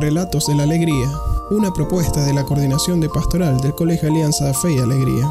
Relatos de la Alegría, una propuesta de la Coordinación de Pastoral del Colegio Alianza Fe y Alegría.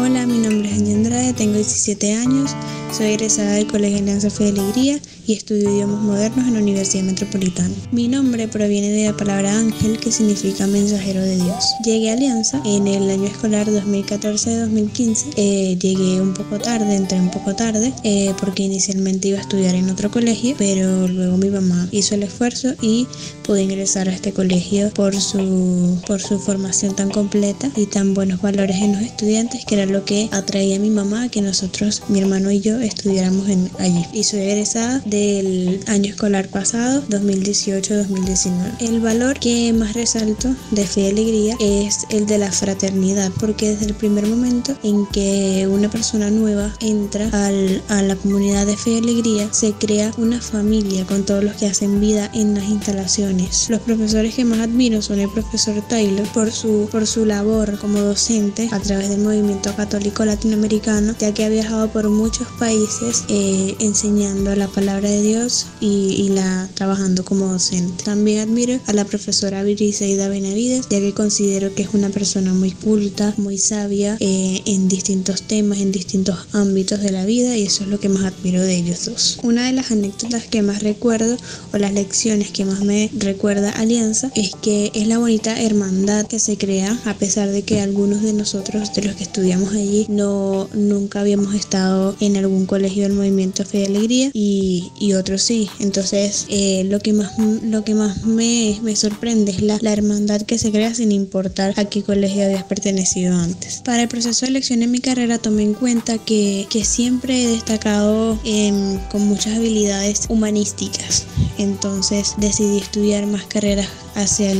Hola, mi nombre es Andy tengo 17 años, soy egresada del Colegio Alianza Fe y Alegría y estudio idiomas modernos en la Universidad Metropolitana. Mi nombre proviene de la palabra ángel que significa mensajero de Dios. Llegué a Alianza en el año escolar 2014-2015. Eh, llegué un poco tarde, entré un poco tarde eh, porque inicialmente iba a estudiar en otro colegio, pero luego mi mamá hizo el esfuerzo y pude ingresar a este colegio por su, por su formación tan completa y tan buenos valores en los estudiantes que era lo que atraía a mi mamá que nosotros, mi hermano y yo, estudiáramos en, allí. Y soy egresada de el año escolar pasado, 2018-2019. El valor que más resalto de fe y alegría es el de la fraternidad, porque desde el primer momento en que una persona nueva entra al, a la comunidad de fe y alegría, se crea una familia con todos los que hacen vida en las instalaciones. Los profesores que más admiro son el profesor Taylor por su, por su labor como docente a través del movimiento católico latinoamericano, ya que ha viajado por muchos países eh, enseñando la palabra de Dios y, la trabajando como docente. También admiro a la profesora Viriseida Benavides, ya que considero que es una persona muy culta, muy sabia eh, en distintos temas, en distintos ámbitos de la vida y eso es lo que más admiro de ellos dos. Una de las anécdotas que más recuerdo o las lecciones que más me recuerda Alianza es que es la bonita hermandad que se crea a pesar de que algunos de nosotros de los que estudiamos allí no nunca habíamos estado en algún colegio del movimiento Fe y Alegría y, y otros sí. Entonces, eh, lo que más, lo que más me, me sorprende es la, la, hermandad que se crea sin importar a qué colegio habías pertenecido antes. Para el proceso de elección en mi carrera tomé en cuenta que, que siempre he destacado con muchas habilidades humanísticas. Entonces decidí estudiar más carreras hacia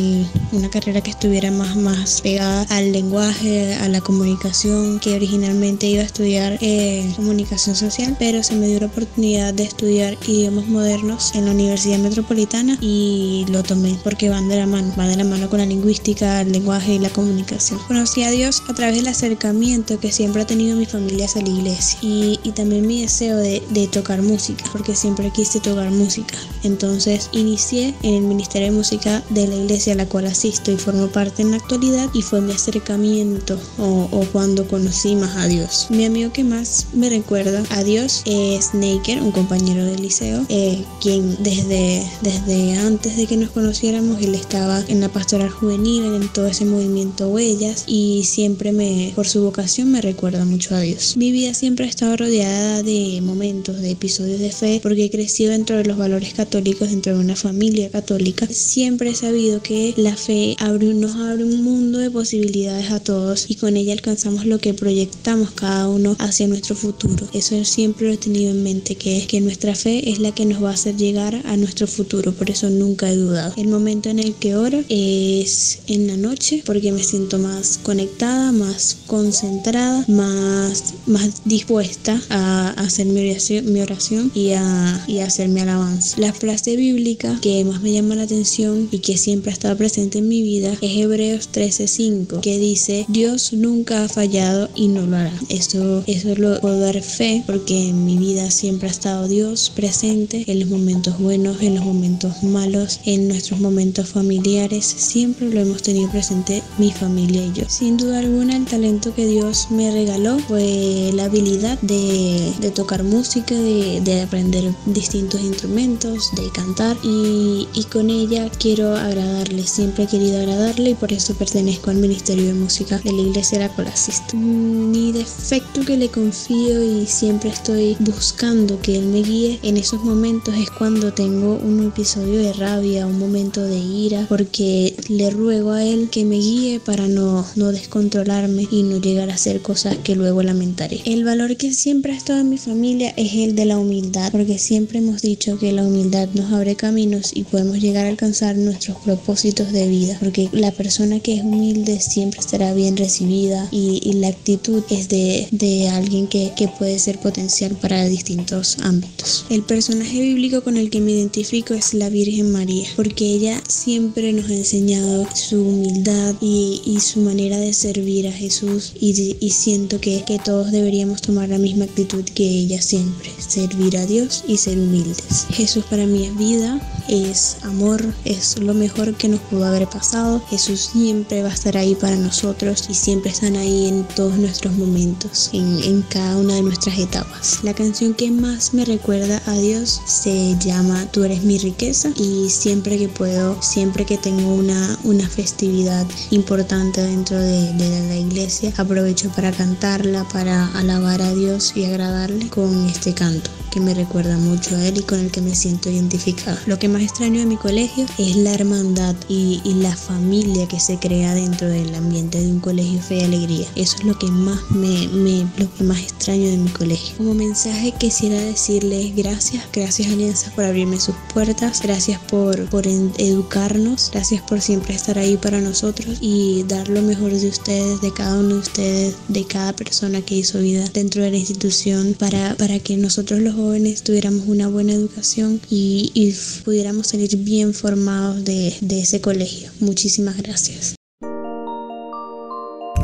una carrera que estuviera más, más pegada al lenguaje, a la comunicación, que originalmente iba a estudiar eh, comunicación social, pero se me dio la oportunidad de estudiar idiomas modernos en la Universidad Metropolitana y lo tomé porque van de la mano, van de la mano con la lingüística, el lenguaje y la comunicación. Conocí a Dios a través del acercamiento que siempre ha tenido mi familia hacia la iglesia y, y también mi deseo de, de tocar música, porque siempre quise tocar música. Entonces inicié en el Ministerio de Música de la iglesia a la cual asisto y formo parte en la actualidad y fue mi acercamiento o, o cuando conocí más a Dios. Mi amigo que más me recuerda a Dios es Naker, un compañero del liceo, eh, quien desde, desde antes de que nos conociéramos, él estaba en la pastoral juvenil, en todo ese movimiento Huellas y siempre me, por su vocación, me recuerda mucho a Dios. Mi vida siempre ha estado rodeada de momentos, de episodios de fe, porque he crecido dentro de los valores católicos, dentro de una familia católica. Siempre he sabido que la fe abre, nos abre un mundo de posibilidades a todos y con ella alcanzamos lo que proyectamos cada uno hacia nuestro futuro. Eso siempre lo he tenido en mente, que es que nuestra fe es la que nos va a hacer llegar a nuestro futuro, por eso nunca he dudado. El momento en el que oro es en la noche porque me siento más conectada, más concentrada, más, más dispuesta a hacer mi oración, mi oración y, a, y a hacer mi alabanza. La bíblica que más me llama la atención y que siempre ha estado presente en mi vida es Hebreos 13:5, que dice, Dios nunca ha fallado y no lo hará. Eso, eso lo puedo dar fe porque en mi vida siempre ha estado Dios presente en los momentos buenos, en los momentos malos, en nuestros momentos familiares, siempre lo hemos tenido presente mi familia y yo. Sin duda alguna el talento que Dios me regaló fue la habilidad de, de tocar música, de, de, aprender distintos instrumentos, de cantar y, y con ella quiero agradarle, siempre he querido agradarle y por eso pertenezco al Ministerio de Música de la Iglesia de la Colasista. Mi defecto que le confío y siempre estoy buscando que Él me guíe en esos momentos es cuando tengo un episodio de rabia, un momento de ira, porque le ruego a Él que me guíe para no, no descontrolarme y no llegar a hacer cosas que luego lamentaré. El valor que siempre ha estado en mi familia es el de la humildad, porque siempre hemos dicho que la humildad nos abre caminos y podemos llegar a alcanzar nuestros propósitos de vida, porque la persona que es humilde siempre estará bien recibida y, la actitud es de, de alguien que, que puede ser potencial para distintos ámbitos. El personaje bíblico con el que me identifico es la Virgen María, porque ella siempre nos ha enseñado su humildad y, y su manera de servir a Jesús y, y siento que, que todos deberíamos tomar la misma actitud que ella siempre, servir a Dios y ser humildes. Jesús para mí es vida, es amor, es lo mejor que nos pudo haber pasado. Jesús siempre va a estar ahí para nosotros y siempre están ahí en todos nuestros momentos, en, en cada una de nuestras etapas. La canción que más me recuerda a Dios se llama Tú eres mi riqueza y siempre que puedo, siempre que tengo una, una festividad importante dentro de, de la iglesia, aprovecho para cantarla, para alabar a Dios y agradarle con este canto que me recuerda mucho a él y con el que me siento identificada. Lo que más extraño de mi colegio es la hermandad y, la familia que se crea dentro del ambiente de un colegio fe y alegría. Eso es lo que más me, me, lo que más extraño de mi colegio. Como mensaje quisiera decirles gracias, gracias Alianza por abrirme sus puertas, gracias por, por educarnos, gracias por siempre estar ahí para nosotros y dar lo mejor de ustedes, de cada uno de ustedes, de cada persona que hizo vida dentro de la institución para, para que nosotros los jóvenes tuviéramos una buena educación y, pudiéramos salir bien formados de, de ese colegio. Muchísimas gracias.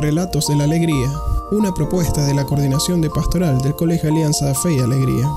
Relatos de la Alegría, una propuesta de la Coordinación de Pastoral del Colegio Alianza Fe y Alegría.